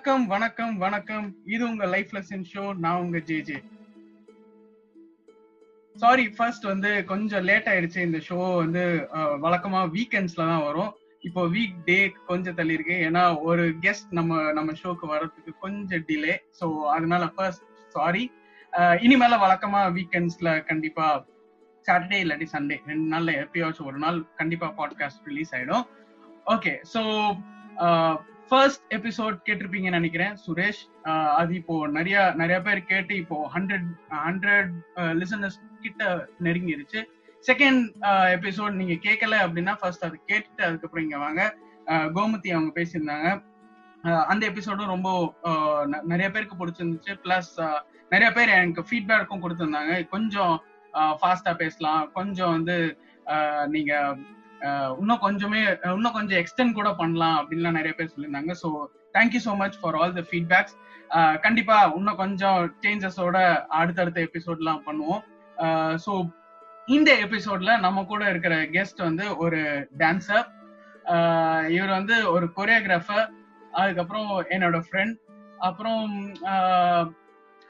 வணக்கம் வணக்கம் வணக்கம். இது உங்க லைஃப் லெசன் ஷோ நான் உங்க ஜே ஜே சாரி ஃபர்ஸ்ட் வந்து கொஞ்சம் லேட் ஆயிடுச்சு. இந்த ஷோ வந்து வழக்கமா வீக்கெண்ட்ஸ்ல தான் வரும். இப்போ வீக் டே கொஞ்சம் தள்ளி இருக்கு ஏன்னா ஒரு கெஸ்ட் நம்ம நம்ம ஷோக்கு வர்றதுக்கு கொஞ்சம் டிலே ஸோ அதனால ஃபர்ஸ்ட் சாரி இனிமேல வழக்கமா வீக்கெண்ட்ஸ்ல கண்டிப்பா சாட்டர்டே இல்லாட்டி சண்டே ரெண்டு நாள்ல எப்பயாச்சும் ஒரு நாள் கண்டிப்பா பாட்காஸ்ட் ரிலீஸ் ஆயிடும். ஓகே ஸோ ஃபர்ஸ்ட் எபிசோட் கேட்டிருப்பீங்கன்னு நினைக்கிறேன் சுரேஷ். அது இப்போ நிறைய நிறைய பேர் கேட்டு இப்போ ஹண்ட்ரட் ஹண்ட்ரட் லிசனர்ஸ் கிட்ட நெருங்கிருச்சு. செகண்ட் எபிசோட் நீங்க கேட்கல அப்படின்னா ஃபர்ஸ்ட் அதை கேட்டுட்டு அதுக்கப்புறம் இங்க வாங்க. கோமதி அவங்க பேசியிருந்தாங்க. அந்த எபிசோடும் ரொம்ப ஆஹ் நிறைய பேருக்கு பிடிச்சிருந்துச்சு. பிளஸ் நிறைய பேர் எனக்கு ஃபீட்பேக்கும் கொடுத்துருந்தாங்க. கொஞ்சம் ஃபாஸ்டா பேசலாம். கொஞ்சம் வந்து ஆஹ் நீங்க இன்னும் கொஞ்சமே இன்னும் கொஞ்சம் எக்ஸ்டென்ட் கூட பண்ணலாம் அப்படின்லாம் நிறைய பேர் சொல்லியிருந்தாங்க. So thank you so much for all the feedbacks கண்டிப்பா இன்னும் கொஞ்சம் சேஞ்சஸோட அடுத்தடுத்த எபிசோட்லாம் பண்ணுவோம். ஸோ இந்த எபிசோட்ல நம்ம கூட இருக்கிற கெஸ்ட் வந்து ஒரு டான்சர் இவர் வந்து ஒரு கொரியோகிராஃபர் அதுக்கப்புறம் என்னோட ஃப்ரெண்ட் அப்புறம்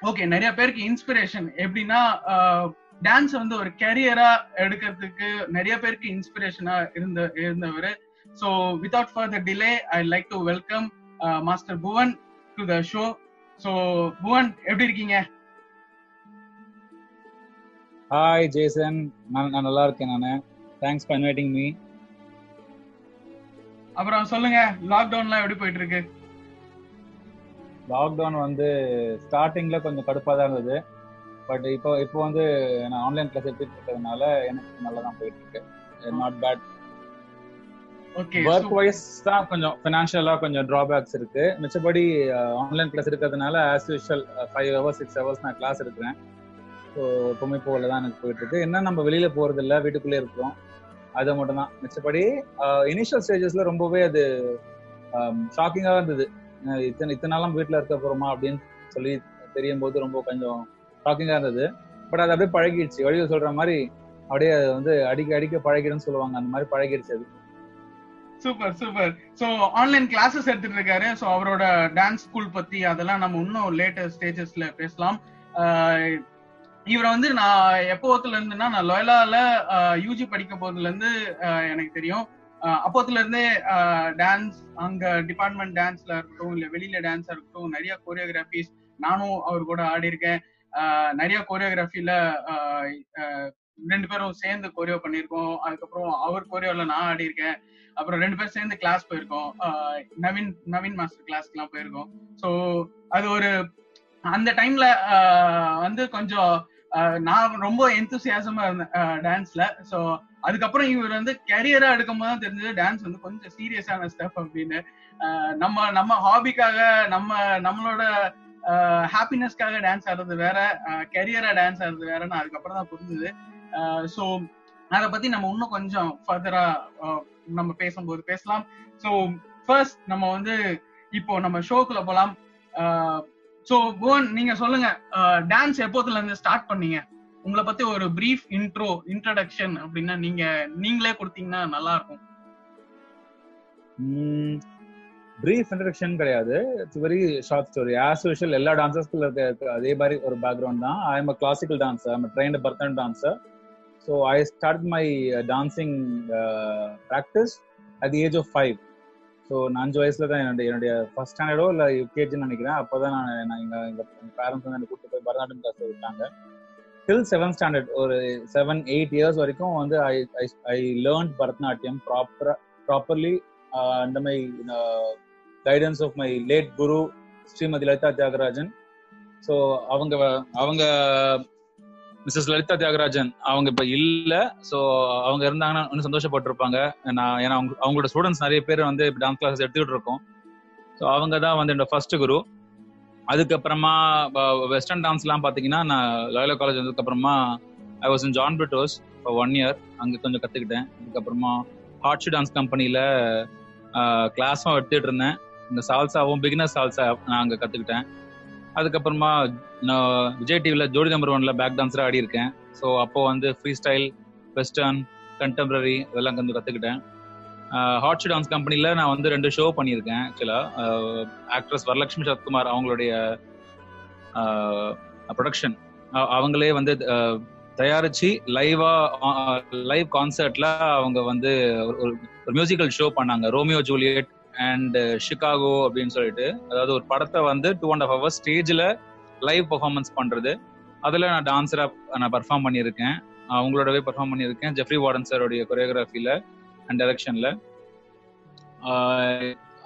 ஓகே நிறைய பேருக்கு இன்ஸ்பிரேஷன் எப்படின்னா டான்ஸ் வந்து ஒரு கரியரா எடுக்கிறதுக்கு நிறைய பேருக்கு இன்ஸ்பிரேஷனா இருந்த இருந்தவர். So without further delay I like to welcome master Bhuvan to the show so Bhuvan எப்படி இருக்கீங்க? ஹாய் ஜேசன் நான் நான் நல்லா இருக்கேன் நான். தேங்க்ஸ் ஃபார் இன்வைட்டிங் மீ அப்புறம் சொல்லுங்க லாக்டவுன்லாம் எப்படி போயிட்டு இருக்கு லாக்டவுன் வந்து ஸ்டார்டிங்ல கொஞ்சம் கடுப்பாக தான் இருந்தது. பட் இப்போ இப்போ வந்து நான் ஆன்லைன் கிளாஸ் எடுத்துட்டு இருக்கிறதுனால எனக்கு நல்லா தான் போயிட்டு இருக்கு not bad okay work wise தான் கொஞ்சம் ஃபினான்ஷியலா கொஞ்சம் டிராபேக்ஸ் இருக்கு. மிச்சபடி ஆன்லைன் கிளாஸ் இருக்கிறதுனால as usual five hours six hours நான் கிளாஸ் எடுக்கிறேன். ஸோ எப்பவுமே போகல தான் எனக்கு போயிட்டு இருக்கு என்ன நம்ம வெளியில போறது இல்ல வீட்டுக்குள்ளே இருக்கிறோம். அது மட்டும் தான் மிச்சபடி இனிஷியல் ஸ்டேஜஸ்ல ரொம்பவே அது ஷாக்கிங்காக இருந்தது. அஹ் இத்தனை இத்தனை நாளும் வீட்டில் இருக்க போறோமா அப்படின்னு சொல்லி தெரியும் போது ரொம்ப கொஞ்சம் ஷாக்கிங்காக இருந்தது. பட் அது அப்படியே பழகிடுச்சு. வழியில் சொல்ற மாதிரி அப்படியே அது வந்து அடிக்க அடிக்க பழகிடும்னு சொல்லுவாங்க. அந்த மாதிரி பழகிடுச்சு அது. Super super so online classes எடுத்துட்டு இருக்காரு. சோ அவரோட டான்ஸ் ஸ்கூல் பத்தி அதெல்லாம் நம்ம இன்னும் லேட்டர் ஸ்டேஜஸ்ல பேசலாம். ஆஹ் இவரை வந்து நான் எப்போத்துல இருந்துன்னா நான் லொயலால யூஜி படிக்கும் போதுல இருந்து எனக்கு தெரியும். அப்போத்துல இருந்தே டான்ஸ் அங்க டிபார்ட்மெண்ட் டான்ஸ்ல இருக்கட்டும் இல்ல வெளியில டான்ஸா இருக்கட்டும் நிறைய கோரியோகிராபிஸ் நானும் அவர் கூட ஆடி இருக்கேன் நிறைய கோரியோகிராஃபில ரெண்டு பேரும் சேர்ந்து கோரியோ பண்ணியிருக்கோம். அதுக்கப்புறம் அவர் கோரியோல நான் ஆடி இருக்கேன் அப்புறம் ரெண்டு பேரும் சேர்ந்து கிளாஸ் போயிருக்கோம். நவீன் நவீன் மாஸ்டர் கிளாஸ்க்குலாம் போயிருக்கோம். ஸோ அது ஒரு அந்த டைம்ல வந்து கொஞ்சம் ஆஹ் நான் ரொம்ப எந்தூசியாசமா இருந்தேன் டான்ஸ்ல ஸோ அதுக்கப்புறம் இவர் வந்து கரியரா எடுக்கும் போது தான் தெரிஞ்சது டான்ஸ் வந்து கொஞ்சம் சீரியஸான ஸ்டெப் அப்படின்னு. ஆஹ் நம்ம நம்ம ஹாபிக்காக நம்ம நம்மளோட ஹாப்பினஸ்க்காக டான்ஸ் ஆடுறது வேற கெரியரா டான்ஸ் ஆடுறது வேறன்னு அதுக்கப்புறம் தான் புரிஞ்சுது. ஸோ அதை பத்தி நம்ம இன்னும் கொஞ்சம் ஃபர்தரா நம்ம பேசும்போது பேசலாம். ஸோ ஃபர்ஸ்ட் நம்ம வந்து இப்போ நம்ம ஷோக்குள்ள போலாம். ஸோ புவன் நீங்க சொல்லுங்க. டான்ஸ் எப்போதுல இருந்து ஸ்டார்ட் பண்ணீங்க? உங்களை பத்தி ஒரு பிரீஃப் இன்ட்ரோ இன்ட்ரடக்ஷன் அப்படின்னா நீங்க நீங்களே கொடுத்தீங்கன்னா நல்லா இருக்கும். பிரீஃப் இன்ட்ரடக்ஷன் கிடையாது. It's very short story as usual எல்லா டான்சர்ஸ்க்குள்ள இருக்க அதே மாதிரி ஒரு பேக்ரவுண்ட் தான். I am a classical dancer I'm trained Bharatan dancer so I start my dancing practice at age of five so நான் அஞ்சு வயசுல தான் என்னுடைய என்னுடைய ஃபர்ஸ்ட் ஸ்டாண்டர்டோ இல்லை யூகேஜின்னு நினைக்கிறேன். அப்போ தான் நான் நான் எங்கள் எங்கள் பேரண்ட்ஸ் வந்து என்னை கூப்பிட்டு போய் பரதநாட்டியம் கிளாஸ் விட்டாங்க. டில் செவன்த் ஸ்டாண்டர்ட் ஒரு செவன் எயிட் இயர்ஸ் வரைக்கும் வந்து ஐ ஐ லேர்ன் பரதநாட்டியம் ப்ராப்பரா properly under my guidance of my late guru Shrimati Lalitha Thyagarajan so அவங்க அவங்க மிஸ்ஸஸ் லலிதா தியாகராஜன் அவங்க இப்போ இல்லை ஸோ அவங்க இருந்தாங்கன்னா இன்னும் சந்தோஷப்பட்டிருப்பாங்க நான் ஏன்னா அவங்க அவங்களோட ஸ்டூடெண்ட்ஸ் நிறைய பேர் வந்து இப்போ டான்ஸ் கிளாஸ் எடுத்துக்கிட்டு இருக்கோம் ஸோ அவங்க தான் வந்து என்னோட ஃபர்ஸ்ட் குரு அதுக்கப்புறமா வெஸ்டர்ன் டான்ஸ்லாம் பார்த்தீங்கன்னா நான் லாயலா காலேஜ் வந்ததுக்கப்புறமா I was in John Britto's இப்போ ஒன் இயர் அங்கே கொஞ்சம் கற்றுக்கிட்டேன் அதுக்கப்புறமா ஹாட்ஷு டான்ஸ் கம்பெனியில் கிளாஸும் எடுத்துகிட்டு இருந்தேன். இந்த சால்சாவும் பிகினர் சால்சா நான் அங்கே கற்றுக்கிட்டேன் அதுக்கப்புறமா நான் விஜய் டிவியில் ஜோடி நம்பர் ஒன்ல பேக் டான்ஸராக ஆடி இருக்கேன். ஸோ அப்போ வந்து ஃப்ரீ ஸ்டைல் வெஸ்டர்ன் கண்டெம்பரரி இதெல்லாம் கொஞ்சம் கற்றுக்கிட்டேன் ஹாட் டான்ஸ் கம்பெனியில் நான் வந்து ரெண்டு ஷோ பண்ணியிருக்கேன் ஆக்சுவலா ஆக்ட்ரஸ் வரலட்சுமி சத்குமார் அவங்களுடைய ப்ரொடக்ஷன் அவங்களே வந்து தயாரிச்சு லைவா லைவ் கான்சர்ட்ல அவங்க வந்து ஒரு- ஒரு மியூசிக்கல் ஷோ பண்ணாங்க. Romeo Juliet and Chicago uh, அப்படின்னு சொல்லிட்டு அதாவது ஒரு படத்தை வந்து டூ அண்ட் ஹாஃப் ஹவர்ஸ் ஸ்டேஜில் லைவ் பர்ஃபார்மன்ஸ் பண்ணுறது அதில் நான் டான்ஸராக நான் பெர்ஃபார்ம் பண்ணியிருக்கேன். அவங்களோடவே பெர்ஃபார்ம் பண்ணியிருக்கேன். ஜெஃப்ரி வார்டன் சாருடைய கொரியோகிராஃபியில் அண்ட் டைரக்ஷனில்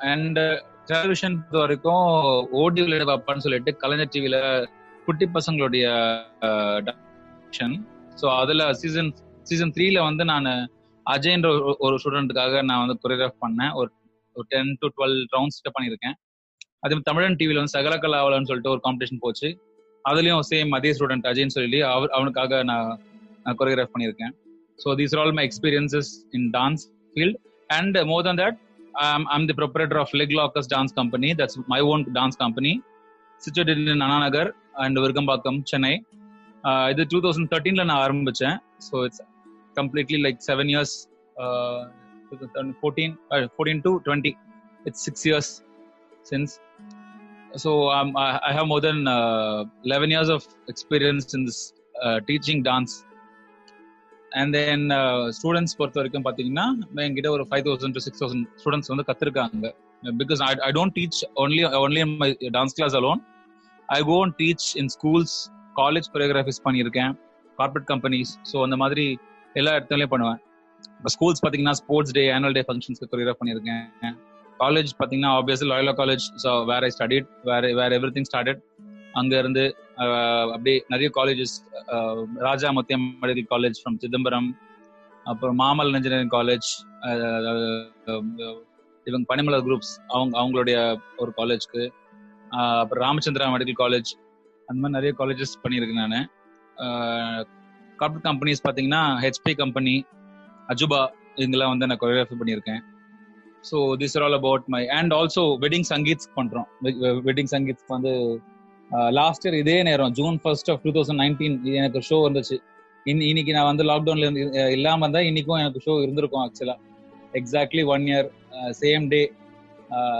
அண்ட் டெலிவிஷன் பொறுத்த வரைக்கும் ஓடி விளையாடு பாப்பான்னு சொல்லிட்டு கலைஞர் டிவியில் குட்டி பசங்களுடைய ஸோ அதில் சீசன் சீசன் த்ரீல வந்து நான் அஜய்ன்ற ஒரு- ஒரு ஸ்டூடெண்ட்டுக்காக நான் வந்து கொரியோகிராஃப் பண்ணேன். ஒரு ஒரு டென் டு டுவெல் ரவுண்ட்ஸ் பண்ணியிருக்கேன். அதே தமிழன் டிவியில் வந்து சகலகலாவலன்னு சொல்லிட்டு ஒரு காம்படிஷன் போச்சு. அதுலயும் சேம் அதே ஸ்டூடெண்ட் அஜய்ன்னு சொல்லி அவர் அவனுக்காக நான் நான் கொரியோகிராஃப் பண்ணியிருக்கேன். So these all my experiences in dance field and more than that I'm the the of leg lockers dance company that's my own dance company situated in Annanagar and Virugambakkam Chennai இது two thousand தேர்ட்டீன்ல நான் ஆரம்பிச்சேன். So it's completely like seven years fourteen fourteen to twenty it's six years since so I have more than eleven years of experience in this teaching dance and then students பொறுத்த வரைக்கும் பார்த்தீங்கன்னா என்கிட்ட ஒரு five thousand to six thousand students வந்து கற்றுருக்காங்க because I I don't teach only only in my dance class alone I go and teach in schools college choreographies பண்ணியிருக்கேன். Corporate companies so அந்த மாதிரி எல்லா இடத்துலையும் பண்ணுவேன். ஸ்கூல்ஸ் பார்த்தீங்கன்னா ஸ்போர்ட்ஸ் டே ஆனுவல் டே ஃபங்க்ஷன்ஸ்க்கு choreograph பண்ணியிருக்கேன். காலேஜ் பார்த்தீங்கன்னா obviously Loyola college so where I studied where where everything started அங்கேருந்து uh, அப்படியே நிறைய colleges uh, Raja Muthiah medical college from Chidambaram அப்புறம் மாமல் இன்ஜினியரிங் காலேஜ் இவங்க பனிமலர் குரூப்ஸ் அவங்க அவங்களுடைய ஒரு காலேஜ்க்கு uh, அப்புறம் ராமச்சந்திரா மெடிக்கல் காலேஜ் அந்த மாதிரி நிறைய காலேஜஸ் பண்ணியிருக்கேன் நான். கார்பரேட் கம்பெனிஸ் பார்த்தீங்கன்னா ஹெச்பி கம்பெனி அஜுபா இதெல்லாம் வந்து நான் கொரியோகிராஃபி பண்ணியிருக்கேன். So this are all about my and also wedding sangeets பண்ணுறோம் வெட்டிங் சங்கீத்ஸ்க்கு வந்து லாஸ்ட் இயர் இதே நேரம் June first of two thousand nineteen எனக்கு ஷோ வந்துச்சு. இன் இன்னைக்கு நான் வந்து லாக்டவுன்ல இருந்து இல்லாமல் இல்லாம இருந்தா இன்னைக்கும் எனக்கு ஷோ இருந்திருக்கும் ஆக்சுவலா exactly one year same day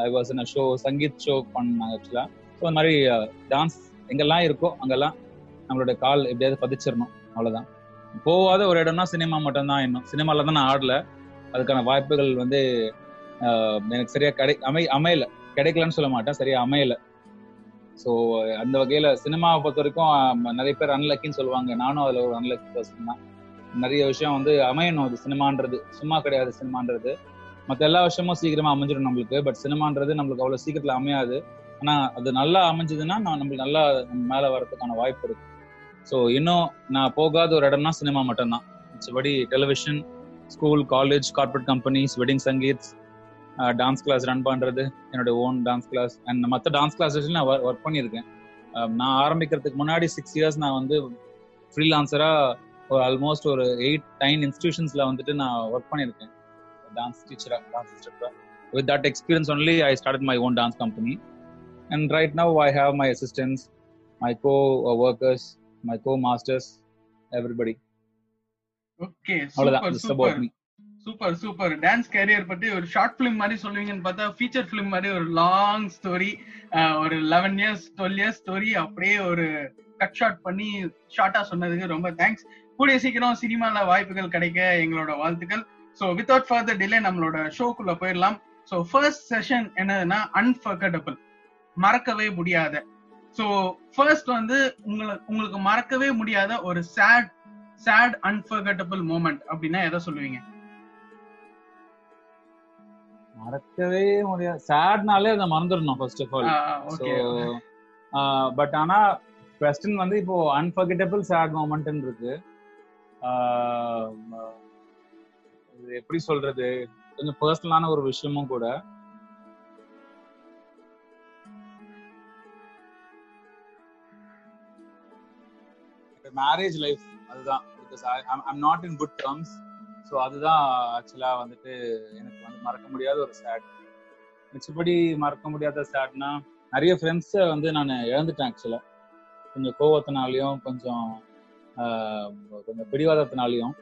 I was in show sangeet show பண்ணாங்க ஆக்சுவலா ஸோ அந்த மாதிரி டான்ஸ் எங்கெல்லாம் இருக்கோ அங்கெல்லாம் நம்மளோட கால் எப்படியாவது பதிச்சிடணும் அவ்வளோதான் போகாத ஒரு இடம்னா சினிமா மட்டும்தான் இன்னும். சினிமால தான் நான் ஆடல. அதுக்கான வாய்ப்புகள் வந்து ஆஹ், எனக்கு சரியா கிடை அமை அமையல. கிடைக்கலன்னு சொல்ல மாட்டேன். சரியா அமையல. ஸோ அந்த வகையில சினிமாவை பொறுத்த வரைக்கும் நிறைய பேர் அன்லக்கின்னு சொல்லுவாங்க. நானும் அதுல ஒரு அன்லக்கி பர்சன் தான். நிறைய விஷயம் வந்து அமையணும். அது சினிமான்றது. சும்மா கிடையாது சினிமான்றது. மற்ற எல்லா விஷயமும் சீக்கிரமா அமைஞ்சிடும் நம்மளுக்கு. பட் சினிமான்றது நம்மளுக்கு அவ்வளவு சீக்கிரத்துல அமையாது. ஆனா அது நல்லா அமைஞ்சதுன்னா நான் நம்மளுக்கு நல்லா மேல வர்றதுக்கான வாய்ப்பு இருக்கு. ஸோ இன்னும் நான் போகாத ஒரு இடம்னா சினிமா மட்டும்தான். மிச்சபடி television school college corporate companies wedding sangeets dance class run பண்ணுறது என்னுடைய ஓன் டான்ஸ் கிளாஸ் அண்ட் மற்ற டான்ஸ் கிளாஸஸ் நான் ஒர்க் பண்ணியிருக்கேன். நான் ஆரம்பிக்கிறதுக்கு முன்னாடி சிக்ஸ் இயர்ஸ் நான் வந்து ஃப்ரீலான்சராக ஒரு ஆல்மோஸ்ட் ஒரு எயிட் நைன் இன்ஸ்டியூஷன்ஸில் வந்துட்டு நான் ஒர்க் பண்ணியிருக்கேன். டான்ஸ் டீச்சரா dance இன்ஸ்ட்ரக்டரா with that experience only I start my own dance company and right now I have my assistance my co workers my co masters everybody okay அவ்வளவுதான் super just super me super super dance career பத்தி ஒரு short film மாதிரி சொல்லுவீங்கன்னு பார்த்தா feature film மாதிரி ஒரு long story ஒரு eleven years twelve years story அப்படியே ஒரு கட் ஷாட் பண்ணி ஷார்ட்டா சொன்னதுக்கு ரொம்ப தேங்க்ஸ் கூடிய சீக்கிரம் சினிமால வாய்ப்புகள் கிடைக்க எங்களோட வாழ்த்துக்கள். ஸோ வித்தவுட் ஃபர்தர் டிலே நம்மளோட ஷோக்குள்ள போயிடலாம். ஸோ ஃபர்ஸ்ட் செஷன் என்னதுன்னா அன்ஃபர்கட்டபிள் மறக்கவே முடியாத. ஸோ ஃபர்ஸ்ட் வந்து உங்களுக்கு உங்களுக்கு மறக்கவே முடியாத ஒரு சேட் சேட் அன்ஃபர்கட்டபிள் மூமெண்ட் அப்படின்னா எதை சொல்லுவீங்க? மறக்கவே முடியாது. சேட்னாலே அதை மறந்துடணும் ஃபர்ஸ்ட் ஆஃப் ஆல் பட் ஆனா கொஸ்டின் வந்து இப்போ அன்ஃபர்கெட்டபிள் சேட் மூமெண்ட் இருக்கு. எப்படி சொல்றது? கொஞ்சம் பர்சனலான ஒரு விஷயமும் கூட. மேரேஜ் லைஃப் அதுதான். Because I'm not in good terms so அதுதான் ஆக்சுவலாக வந்துட்டு எனக்கு வந்து மறக்க முடியாத ஒரு சேட் மிச்சபடி மறக்க முடியாத சேட்னா நிறைய ஃப்ரெண்ட்ஸை வந்து நான் இழந்துட்டேன் ஆக்சுவலாக கொஞ்சம் கோவத்தினாலையும் கொஞ்சம் கொஞ்சம் பிடிவாதத்தினாலையும்.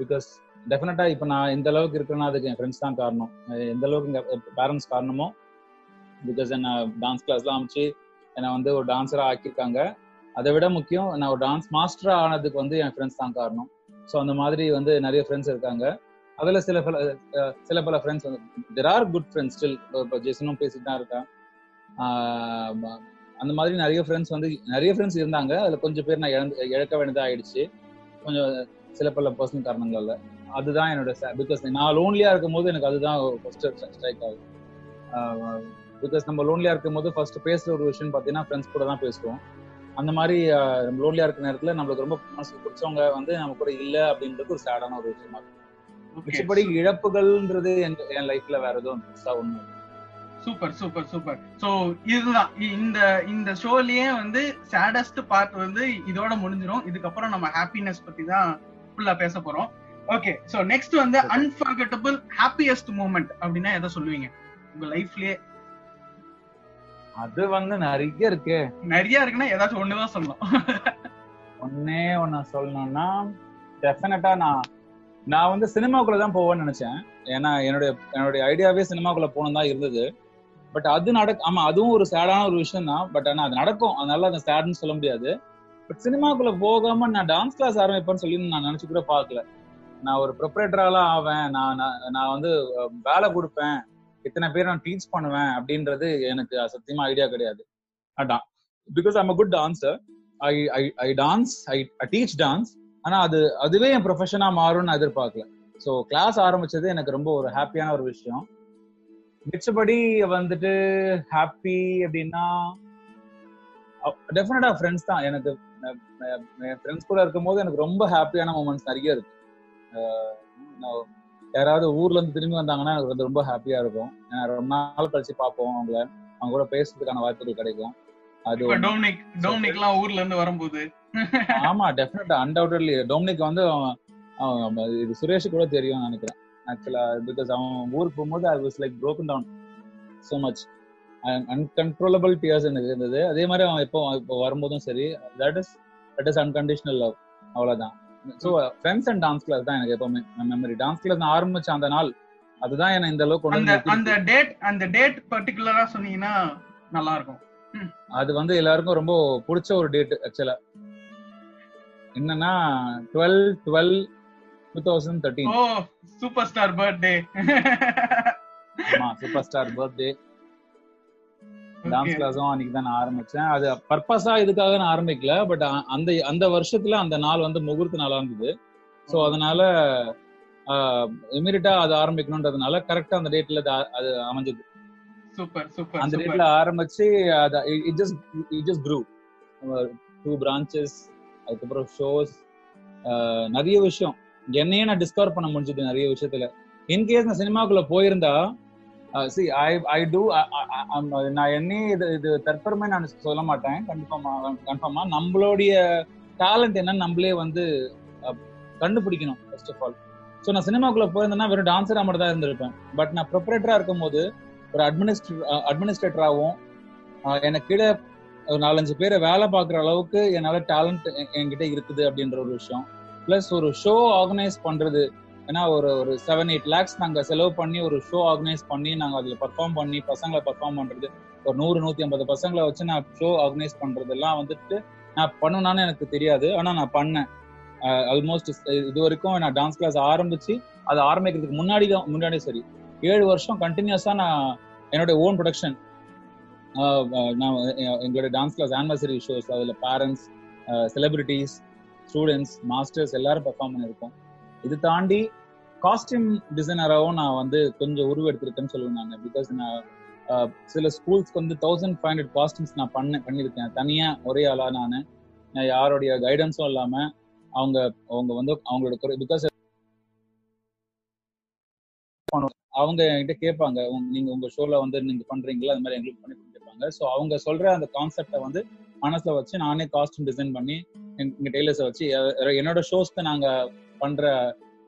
பிகாஸ் டெஃபினட்டா இப்போ நான் இந்த அளவுக்கு இருக்கேன்னா அதுக்கு என் ஃப்ரெண்ட்ஸ் தான் காரணம். எந்த அளவுக்கு பேரண்ட்ஸ் காரணமோ பிகாஸ் என்னை டான்ஸ் கிளாஸ்லாம் அமைச்சு என்னை வந்து ஒரு டான்ஸராக ஆக்கியிருக்காங்க. அதை விட முக்கியம் நான் ஒரு டான்ஸ் மாஸ்டரா ஆனதுக்கு வந்து என் ஃப்ரெண்ட்ஸ் தான் காரணம். ஸோ அந்த மாதிரி வந்து நிறைய ஃப்ரெண்ட்ஸ் இருக்காங்க. அதுல சில பல சில பல ஃப்ரெண்ட்ஸ் வந்து there are good friends still இப்போ ஜெசனும் பேசிட்டு தான் இருக்கேன். அந்த மாதிரி நிறைய ஃப்ரெண்ட்ஸ் வந்து நிறைய ஃப்ரெண்ட்ஸ் இருந்தாங்க. அதுல கொஞ்சம் பேர் நான் இழந்து இழக்க வேண்டியதாக ஆயிடுச்சு கொஞ்சம் சில பல பர்சனல் காரணங்களால. அதுதான் என்னோட பிகாஸ் நான் லோன்லியா இருக்கும் போது எனக்கு அதுதான் ஃபர்ஸ்ட் ஸ்ட்ரைக் ஆகும் பிகாஸ் நம்ம லோன்லியா இருக்கும் போது ஃபர்ஸ்ட் பேசுற ஒரு விஷயம் பார்த்தீங்கன்னா ஃப்ரெண்ட்ஸ் கூட தான் பேசுவோம். அந்த மாதிரி நம்ம லோன்லியா இருக்கிற நேரத்துல நம்மளுக்கு ரொம்ப மனசு பிடிச்சவங்க வந்து நம்ம கூட இல்ல அப்படின்றது ஒரு சேடான ஒரு விஷயமா இருக்கு Okay. மிச்சபடி இழப்புகள்ன்றது என் லைஃப்ல வேற எதுவும் பெருசா ஒண்ணு சூப்பர் சூப்பர் சூப்பர். சோ இதுதான். இந்த இந்த ஷோலயே வந்து சேடஸ்ட் பார்ட் வந்து இதோட முடிஞ்சிரும். இதுக்கப்புறம் நம்ம ஹாப்பினஸ் பத்தி தான் ஃபுல்லா பேச போறோம். ஓகே சோ நெக்ஸ்ட் வந்து Okay. அன்ஃபர்கட்டபிள் ஹாப்பியஸ்ட் மூமெண்ட் அப்படின்னா எதை சொல்லுவீங்க? உங்க லைஃப்லயே அது வந்து நிறைய இருக்கு. நிறைய இருக்குன்னா ஏதாச்சும் ஒண்ணுதான் சொல்லலாம் ஒன்னே ஒன்னு சொல்லணும்னா டெஃபினட்டா நான் நான் வந்து சினிமாக்குள்ள தான் போவேன்னு நினைச்சேன். ஏன்னா என்னுடைய என்னுடைய ஐடியாவே சினிமாக்குள்ள போகணும் தான் இருந்தது. பட் அது நடக்க ஆமா அதுவும் ஒரு சேடான ஒரு விஷயம் தான். பட் ஆனா அது நடக்கும். அதனால அது சேட்னு சொல்ல முடியாது. பட் சினிமாக்குள்ள போகாம நான் டான்ஸ் கிளாஸ் ஆரம்பிப்பேன்னு சொல்லி நான் நினைச்சு கூட பார்க்கல. நான் ஒரு ப்ரொப்ரேட்டராலாம் ஆவேன். நான் நான் வந்து வேலை கொடுப்பேன். இத்தனை பேர் நான் டீச் பண்ணுவேன் அப்படின்றது எனக்கு சத்தியமா ஐடியா கிடையாது. அதான். Because I'm a good dancer I I I dance I teach dance ஆனா அது அதுவே என் ப்ரொஃபஷனா மாறும்னு நான் எதிர்பார்க்கல. ஸோ கிளாஸ் ஆரம்பிச்சது எனக்கு ரொம்ப ஒரு ஹாப்பியான ஒரு விஷயம். மிச்சபடி வந்துட்டு ஹாப்பி அப்படின்னா டெஃபினட்டா ஃப்ரெண்ட்ஸ் தான். எனக்கு ஃப்ரெண்ட்ஸ் கூட இருக்கும்போது எனக்கு ரொம்ப ஹாப்பியான மூமெண்ட்ஸ் நிறைய இருக்கு. யாராவது ஊர்ல இருந்து திரும்பி வந்தாங்கன்னா எனக்கு வந்து ரொம்ப ஹாப்பியா இருக்கும். ஏன்னா ரொம்ப நாள் கழிச்சு பார்ப்போம் அவங்கள. அவங்க கூட பேசுறதுக்கான வாய்ப்புகள் கிடைக்கும். அது. டோமினிக் டோமினிக் எல்லாம் ஊர்ல இருந்து வரும்போது. ஆமா டெஃபினட்டா அன்டவுட்லி டொமினிக் வந்து அவன் இது சுரேஷ் கூட தெரியும் நினைக்கிறேன். ஆக்சுவலா பிகாஸ் அவன் ஊருக்கு போகும்போது I was like broken down so much uncontrollable tears எனக்கு இருந்தது. அதே மாதிரி அவன் இப்போ இப்போ வரும்போதும் சரி. That is that is unconditional love அவ்வளவுதான். So friends and dance class தான் எனக்கு எப்பவுமே. மெமரி டான்ஸ் கிளாஸ் நான் ஆரம்பிச்ச அந்த நாள் அதுதான் என்ன இந்த அளவுக்கு கொண்டு அந்த. டேட் அந்த டேட் பர்டிகுலரா சொன்னீங்கன்னா நல்லா இருக்கும் அது வந்து எல்லாருக்கும் ரொம்ப பிடிச்ச ஒரு டேட் ஆக்சுவலா என்னன்னா twelve twelve two thousand thirteen oh super star birthday ஆமா சூப்பர் ஸ்டார் பர்த்டே டான்ஸ் கிளாஸும் அன்னைக்கு தான் நான் ஆரம்பிச்சேன். அது பர்பஸா இதுக்காக நான் ஆரம்பிக்கல பட் அந்த அந்த வருஷத்துல அந்த நாள் வந்து முகூர்த்த நாளா இருந்தது. ஸோ அதனால இமீடியட்டா அது ஆரம்பிக்கணுன்றதுனால கரெக்டா அந்த டேட்ல அது அமைஞ்சது. சூப்பர் சூப்பர் அந்த டேட்ல ஆரம்பிச்சு அது it just it just crew two branches அதுக்கப்புறம் ஷோஸ் நிறைய விஷயம். என்னையே நான் டிஸ்கவர் பண்ண முடிஞ்சது நிறைய விஷயத்துல. இன்கேஸ் நான் சினிமாக்குள்ள போயிருந்தா சி ஐ ஐ டூ நான் என்னையே இது இது தற்பெருமை நான் சொல்ல மாட்டேன். கன்ஃபார்மா கன்ஃபார்மா நம்மளுடைய டேலண்ட் என்னன்னு நம்மளே வந்து கண்டுபிடிக்கணும் ஃபர்ஸ்ட் ஆஃப் ஆல் ஸோ நான் சினிமாக்குள்ள போயிருந்தேன்னா வெறும் டான்ஸரா மட்டும் தான் இருந்திருப்பேன். பட் நான் ப்ரொப்ரேட்டரா இருக்கும்போது ஒரு அட்மினிஸ்ட்ரே அட்மினிஸ்ட்ரேட்டராகவும் எனக்கு கீழே ஒரு நாலஞ்சு பேரை வேலை பார்க்குற அளவுக்கு என்னால் டேலண்ட் என்கிட்ட இருக்குது அப்படின்ற ஒரு விஷயம். ப்ளஸ் ஒரு ஷோ ஆர்கனைஸ் பண்ணுறது ஏன்னா ஒரு ஒரு செவன் எயிட் லேக்ஸ் நாங்கள் செலவு பண்ணி ஒரு ஷோ ஆர்கனைஸ் பண்ணி நாங்கள் அதில் பர்ஃபார்ம் பண்ணி பசங்களை பர்ஃபார்ம் பண்ணுறது ஒரு நூறு நூற்றி ஐம்பது பசங்களை வச்சு நான் ஷோ ஆர்கனைஸ் பண்ணுறதெல்லாம் வந்துட்டு நான் பண்ணுனான்னு எனக்கு தெரியாது. ஆனால் நான் பண்ணேன். ஆல்மோஸ்ட் இது வரைக்கும் நான் டான்ஸ் கிளாஸ் ஆரம்பிச்சு அது ஆரம்பிக்கிறதுக்கு முன்னாடி தான் முன்னாடி சரி. ஏழு வருஷம் கண்டினியூஸாக நான் என்னோட ஓன் ப்ரொடக்ஷன் நான் எ- எங்களோட டான்ஸ் கிளாஸ் ஆனிவர்சரி ஷோஸ் அதில் பேரண்ட்ஸ் செலிபிரிட்டிஸ் ஸ்டூடெண்ட்ஸ் மாஸ்டர்ஸ் எல்லாரும் பெர்ஃபார்ம் பண்ணியிருக்கோம். இது தாண்டி காஸ்டியூம் டிசைனராகவும் நான் வந்து கொஞ்சம் உருவெடுத்திருக்கேன்னு சொல்லுவேன் நான். பிகாஸ் நான் சில ஸ்கூல்ஸ்க்கு வந்து தௌசண்ட் ஃபைவ் ஹண்ட்ரட் காஸ்டியூம்ஸ் நான் பண்ண பண்ணியிருக்கேன். தனியா ஒரே ஆளா நான். யாருடைய கைடன்ஸும் இல்லாம அவங்க அவங்க வந்து அவங்களோட பிகாஸ் அவங்க என்கிட்ட கேட்பாங்க நீங்க உங்க ஷோல வந்து நீங்க பண்றீங்களா? அது மாதிரி எங்களுக்கு பண்ணி கொடுத்துருப்பாங்க. ஸோ அவங்க சொல்ற அந்த கான்செப்டை வந்து மனசுல வச்சு நானே காஸ்டியூம் டிசைன் பண்ணி எங்க- டெய்லர்ஸை வச்சு என்னோட ஷோஸ்க்கு நாங்க பண்ற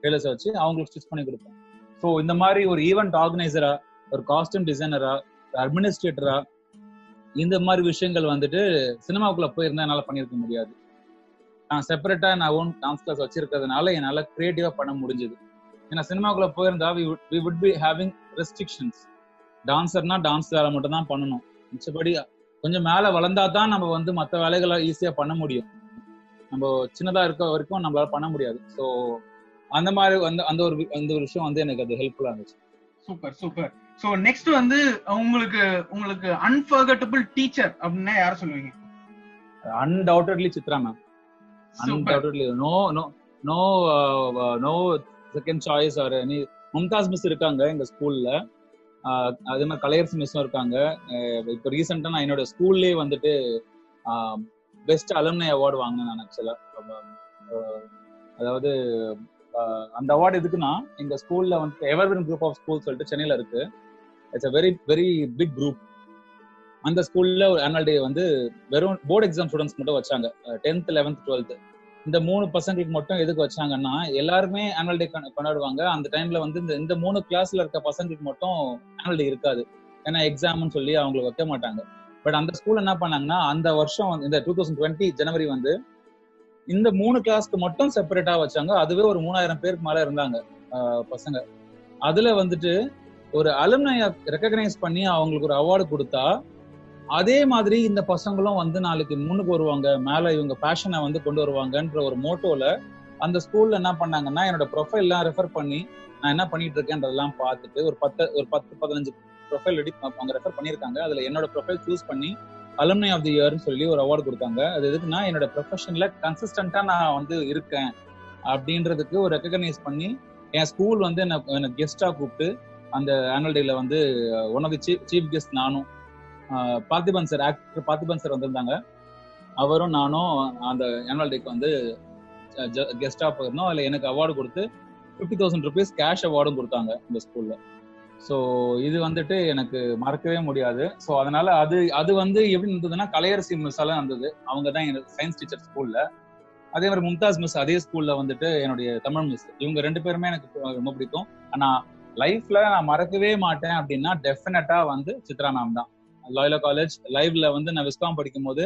டெய்லர்ஸை வச்சு அவங்களுக்கு ஸ்டிச் பண்ணி கொடுப்போம். ஸோ இந்த மாதிரி ஒரு ஈவெண்ட் ஆர்கனைசரா ஒரு காஸ்டியூம் டிசைனரா அட்மினிஸ்ட்ரேட்டரா இந்த மாதிரி விஷயங்கள் வந்துட்டு சினிமாவுக்குள்ள போயிருந்தா என்னால பண்ணியிருக்க முடியாது. நான் செப்பரேட்டா நான் ஓன் டான்ஸ் கிளாஸ் வச்சிருக்கிறதுனால என்னால கிரியேட்டிவா பண்ண முடிஞ்சது. ஏன்னா சினிமாக்குள்ள போயிருந்தா we would be having restrictions டான்சர்னா dance வேலை மட்டும் தான் பண்ணணும். மிச்சபடி கொஞ்சம் மேல வளர்ந்தா தான் நம்ம வந்து மற்ற வேலைகளை ஈஸியா பண்ண முடியும். நம்ம சின்னதா இருக்க வரைக்கும் நம்மளால பண்ண முடியாது. ஸோ அந்த மாதிரி வந்து அந்த ஒரு அந்த ஒரு விஷயம் வந்து எனக்கு அது ஹெல்ப்ஃபுல்லா இருந்துச்சு. சூப்பர் சூப்பர் சோ நெக்ஸ்ட் வந்து உங்களுக்கு உங்களுக்கு அன்ஃபர்கட்டபிள் டீச்சர் அப்படின்னா யார சொல்லுவீங்க? Undoubtedly Chitra ma'am undoubtedly no no no no second choice or any Mumtaz miss இருக்காங்க எங்க ஸ்கூல்ல அதே மாதிரி கலையரசு மிஸ்ஸும் இருக்காங்க. அஹ் இப்போ ரீசெண்டா நான் என்னோட ஸ்கூல்லே வந்துட்டு பெஸ்ட் அலுமினை அவார்டு வாங்கினேன் நான் ஆக்சுவலா அதாவது அந்த அவார்டு எதுக்குன்னா எங்க ஸ்கூல்ல வந்து எவர்வின் குரூப் ஆஃப் ஸ்கூல் சொல்லிட்டு சென்னையில இருக்கு. It's a very very big group அந்த ஸ்கூல்ல ஒரு ஆனுவல் டே வந்து வெறும் போர்டு எக்ஸாம் ஸ்டூடெண்ட்ஸ் மட்டும் வச்சாங்க. டென்த் லெவன்த் டுவெல்த் இந்த மூணு பசங்களுக்கு மட்டும் எதுக்கு வச்சாங்கன்னா எல்லாருமே ஆனுவல் டே கொண்டாடுவாங்க. அந்த டைம்ல வந்து இந்த இந்த மூணு கிளாஸ்ல இருக்க பசங்களுக்கு மட்டும் ஆனுவல் டே இருக்காது. ஏன்னா எக்ஸாம்னு சொல்லி அவங்களுக்கு வைக்க மாட்டாங்க. பட் அந்த ஸ்கூல் என்ன பண்ணாங்கன்னா அந்த வருஷம் இந்த டூ தௌசண்ட் டுவெண்ட்டி ஜனவரி வந்து இந்த மூணு கிளாஸ்க்கு மட்டும் செப்பரேட்டா வச்சாங்க. அதுவே ஒரு மூணாயிரம் பேருக்கு மேல இருந்தாங்க பசங்க. அதுல வந்துட்டு ஒரு அலுமினைய ரெக்கக்னைஸ் பண்ணி அவங்களுக்கு ஒரு அவார்டு கொடுத்தா அதே மாதிரி இந்த பசங்களும் வந்து நாளைக்கு முன்னுக்கு வருவாங்க. மேல இவங்க பேஷனை வந்து கொண்டு வருவாங்கன்ற ஒரு மோட்டோல அந்த ஸ்கூல்ல என்ன பண்ணாங்கன்னா என்னோட ப்ரொஃபைல் எல்லாம் ரெஃபர் பண்ணி நான் என்ன பண்ணிட்டு இருக்கேன்றதெல்லாம் பார்த்துட்டு ஒரு பத்து ஒரு பத்து பதினஞ்சு ப்ரொஃபைல் ரெடி அவங்க ரெஃபர் பண்ணியிருக்காங்க. அதுல என்னோட ப்ரொஃபைல் சூஸ் பண்ணி அலுமினி ஆஃப் தி இயர்னு சொல்லி ஒரு அவார்டு கொடுத்தாங்க. அது எதுக்குன்னா என்னோட ப்ரொஃபஷன்ல கன்சிஸ்டண்டா நான் வந்து இருக்கேன் அப்படின்றதுக்கு ஒரு ரெக்கக்னைஸ் பண்ணி என் ஸ்கூல் வந்து என்ன என்ன கெஸ்டா கூப்பிட்டு அந்த ஆனுவல் டேல வந்து one of the chief chief guest நானும் Parthiban sir actor Parthiban sir வந்திருந்தாங்க. அவரும் நானும் அந்த ஆனுவல் டேக்கு வந்து கெஸ்டா போயிருந்தோம். அதில் எனக்கு அவார்டு கொடுத்து ஃபிஃப்டி தௌசண்ட் ருபீஸ் கேஷ் அவார்டும் கொடுத்தாங்க இந்த ஸ்கூல்ல ஸோ இது வந்துட்டு எனக்கு மறக்கவே முடியாது. ஸோ அதனால அது அது வந்து எப்படி இருந்ததுன்னா கலையரசி மிஸ் எல்லாம் இருந்தது அவங்க தான் எனக்கு சயின்ஸ் டீச்சர் ஸ்கூல்ல அதே மாதிரி மும்தாஸ் மிஸ் அதே ஸ்கூல்ல வந்துட்டு என்னுடைய தமிழ் மிஸ் இவங்க ரெண்டு பேருமே எனக்கு ரொம்ப பிடிக்கும். ஆனா லைஃப்ல நான் மறக்கவே மாட்டேன் அப்படின்னா டெஃபினட்டா வந்து சித்ரா நாம் தான். லாயலா காலேஜ் லைவ்ல வந்து நான் விஸ்காம் படிக்கும் போது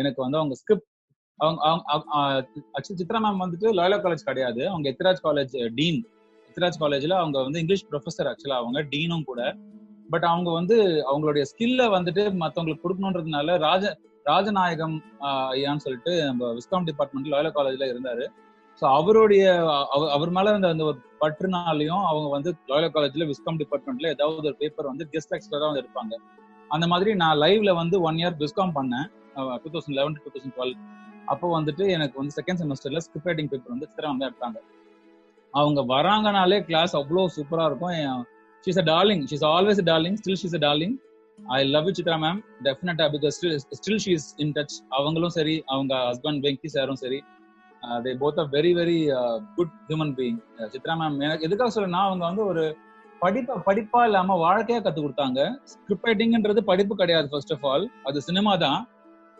எனக்கு வந்து அவங்க ஸ்கிரிப்ட் அவங்க அவங்க சித்ரா மேம் வந்துட்டு லாயலா காலேஜ் கிடையாது. அவங்க எத்ராஜ் காலேஜ் டீன். எத்ராஜ் காலேஜ்ல அவங்க வந்து இங்கிலீஷ் ப்ரொஃபஸர் ஆக்சுவலா அவங்க டீனும் கூட. பட் அவங்க வந்து அவங்களுடைய ஸ்கில்ல வந்துட்டு மத்தவங்களுக்கு கொடுக்கணுன்றதுனால ராஜ ராஜநாயகம் ஐயான்னு சொல்லிட்டு நம்ம விஸ்காம் டிபார்ட்மெண்ட் லாயல காலேஜ்ல இருந்தாரு. ஸோ அவருடைய அவ- அவர் மேல இருந்த அந்த ஒரு பற்றுனாலையும் அவங்க வந்து லாயல காலேஜ்ல விஸ்காம் டிபார்ட்மெண்ட்ல ஏதாவது ஒரு பேப்பர் வந்து கெஸ்ட் லெக்சரரா வந்து எடுப்பாங்க. அந்த மாதிரி நான் லைவ்ல வந்து ஒன் இயர் விஸ்காம் பண்ணேன். Two thousand eleven two thousand twelve அப்போ வந்துட்டு எனக்கு வந்து செகண்ட் செமஸ்டர்ல ஸ்கிரிப்ட் ரைட்டிங் பேப்பர் வந்து சித்திரம் வந்து எடுத்தாங்க. அவங்க வராங்கனாலே கிளாஸ் அவ்வளோ சூப்பரா இருக்கும். She's a darling she's always darling still she's a darling I love Chitra ma'am டெஃபினட்டா because still she's in touch அவங்களும் சரி அவங்க ஹஸ்பண்ட் வெங்கி சாரும் சரி. They both a very very good human being Chitra ma'am எனக்கு எதுக்காக சொல்லுன்னா அவங்க வந்து ஒரு படிப்பா படிப்பா இல்லாம வாழ்க்கையா கத்து கொடுத்தாங்க. ஸ்கிரிப்ட் ரைட்டிங்ன்றது படிப்பு கிடையாது ஃபர்ஸ்ட் ஆஃப் ஆல் அது சினிமா தான்.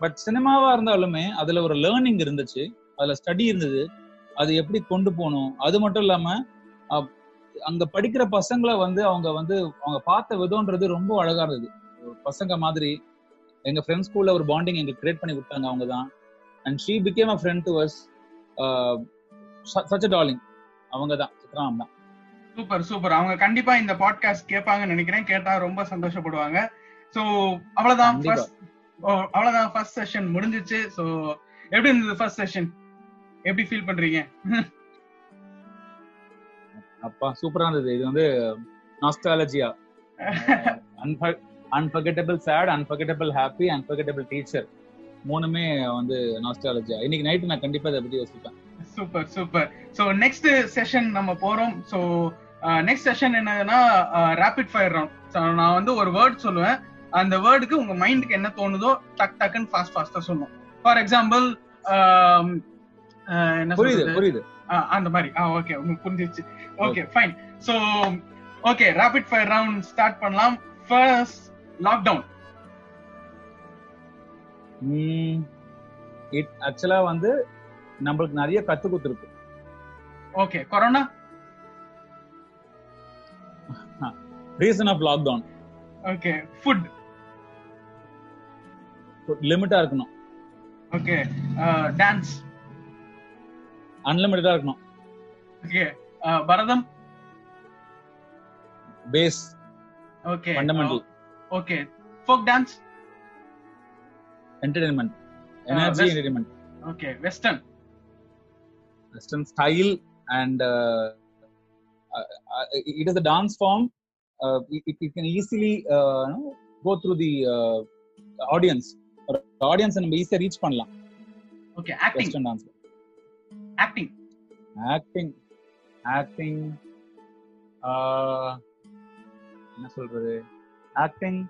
பட் சினிமாவா இருந்தாலுமே அதுல ஒரு லேர்னிங் இருந்துச்சு. அதுல ஸ்டடி இருந்தது. அது எப்படி கொண்டு போகணும்? அது மட்டும் இல்லாம அங்க படிக்கிற பசங்களை வந்து அவங்க வந்து அவங்க பார்த்த விதம்ன்றது ரொம்ப அழகா இருந்தது. பசங்க மாதிரி எங்க ஃப்ரெண்ட்ஸ் ஸ்கூல்ல ஒரு பாண்டிங் எங்களுக்கு கிரியேட் பண்ணி கொடுத்தாங்க அவங்க தான். And she became a friend to us such darling அவங்க தான் சித்ரா தான் சூப்பர் சூப்பர். அவங்க கண்டிப்பா இந்த பாட்காஸ்ட் கேட்பாங்கன்னு நினைக்கிறேன். கேட்டா ரொம்ப சந்தோஷப்படுவாங்க. சோ அவ்வளவுதான். அவ்வளவுதான். ஃபர்ஸ்ட் செஷன் முடிஞ்சிச்சு. சோ எப்படி இருந்தது ஃபர்ஸ்ட் செஷன் எப்படி ஃபீல் பண்றீங்க? அப்பா சூப்பரா இருந்தது. இது வந்து nostalgia unforgettable sad unforgettable happy unforgettable teacher மூணுமே வந்து நாஸ்டாலஜியா இன்னைக்கு நைட்டு நான் கண்டிப்பா இதை பத்தி யோசிப்பேன். Super super so next session நம்ம போறோம். சோ நெக்ஸ்ட் செஷன் என்னதுன்னா ரேபிட் ஃபயர் ரவுண்ட் நான் வந்து ஒரு வேர்ட் சொல்லுவேன். அந்த வேர்டுக்கு உங்க மைண்டுக்கு என்ன தோணுதோ டக் டக்குன்னு ஃபாஸ்ட் ஃபாஸ்டா சொல்லணும் ஃபார் எக்ஸாம்பிள் என்ன புரியுது சொல்றது? புரியுது. ஆ, அந்த மாதிரி. ஆ ஓகே உங்களுக்கு புரிஞ்சிச்சு okay fine so okay rapid fire round start பண்ணலாம். ஃபர்ஸ்ட் லாக்டவுன் இட் ஆக்சுவலா வந்து நம்மளுக்கு நிறைய கத்து கொடுத்துருக்கு. Okay corona reason of lockdown okay food லிமிட்டா இருக்கணும். ஓகே டான்ஸ் அன்லிமிட்டடா இருக்கணும் okay Bharatham base okay fundamental okay folk dance entertainment energy West- entertainment okay western western style and uh, uh, uh, it is a dance form uh, it, it- it can easily uh, you know, go through the uh, audience or audience நம்ம ஈஸியா reach பண்ணலாம் okay acting western dance acting acting acting என்ன சொல்றது acting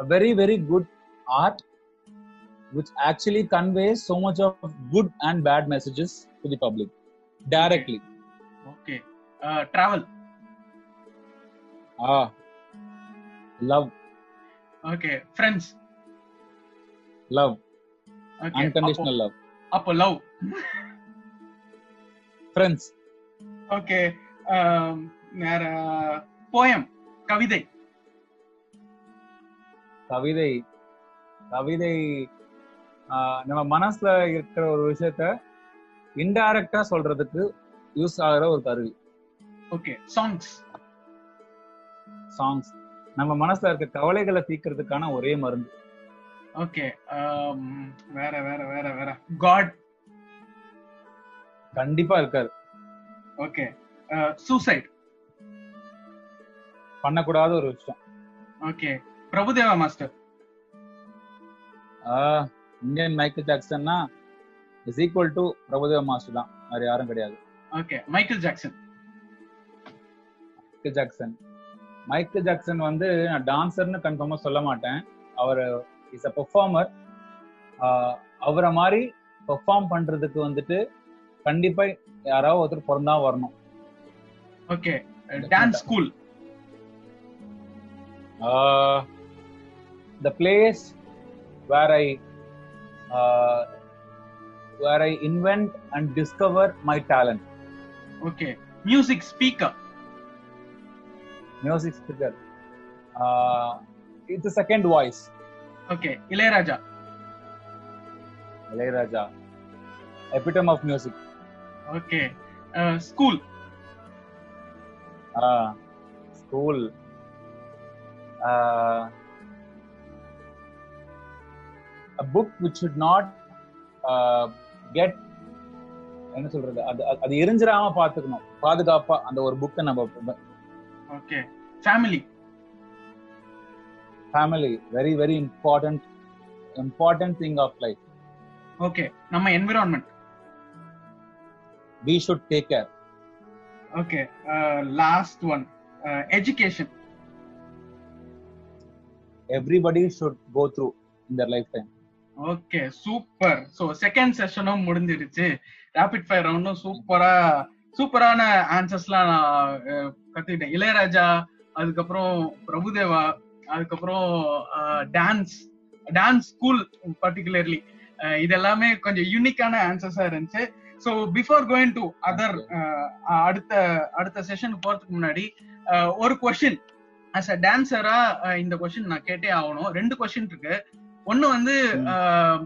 very very good art which actually conveys so much of good and bad messages to the public directly okay travel ah love okay friends love okay unconditional love அப்போ love Friends. Okay வேற poem கவிதை. கவிதை. கவிதை நம்ம மனசுல இருக்கிற ஒரு விஷயத்த இன்டைரக்டா சொல்றதுக்கு யூஸ் ஆகுற ஒரு கருவி. ஓகே சாங்ஸ் சாங்ஸ் நம்ம மனசுல இருக்க கவலைகளை தீர்க்கறதுக்கான ஒரே மருந்து. ஓகே வேற வேற வேற வேற. காட் கண்டிப்பா இருக்காது ஓகே. சூசைட் பண்ணக்கூடாத ஒரு விஷயம். Okay. Prabhudeva master. Indian Michael ஜாக்சன்னா is equal to Prabhudeva master தான். வேற யாரும் கிடையாது. Okay. Michael Jackson. Michael Jackson. Michael Jackson வந்து நான் டான்சர்னு கன்ஃபார்மா சொல்ல மாட்டேன். அவர் இஸ் அ பெர்ஃபார்மர் அவரை மாதிரி பெர்ஃபார்ம் பண்றதுக்கு வந்துட்டு கண்டிப்பா யாராவது ஒருத்தர் பிறந்தா வரணும். Okay dance school the place where I where I invent and discover my talent okay music speaker music speaker it's second voice okay Ilaiyaraaja Ilaiyaraaja epitome of music okay. School school a book which should not uh, get என்ன சொல்றது அது அது- அது எரிஞ்சிராம பாத்துக்கணும். பாதுகாப்பா அந்த ஒரு புக்கை நம்ம okay. Family family very very important important thing of life okay. நம்ம environment we should take care okay last one education everybody should go through their lifetime okay super so second செஷனும் முடிஞ்சிருச்சு ரேபிட் ஃபயர் ரவுண்டும் சூப்பரா சூப்பரான ஆன்சர்ஸ்லாம் நான் கத்துக்கிட்டேன். இளையராஜா அதுக்கப்புறம் பிரபுதேவா அதுக்கப்புறம் dance dance school particularly இது எல்லாமே கொஞ்சம் யூனிக்கான ஆன்சர்ஸா இருந்துச்சு. So before going to other அடுத்த அடுத்த செஷனுக்கு போறதுக்கு முன்னாடி அஹ், ஒரு கொஸ்டின் ஆஸ் அ டான்சரா இந்த கொஸ்டின் நான் கேட்டே ஆகணும். ரெண்டு கொஸ்டின் இருக்கு. ஒன்னு வந்து. ஆஹ்,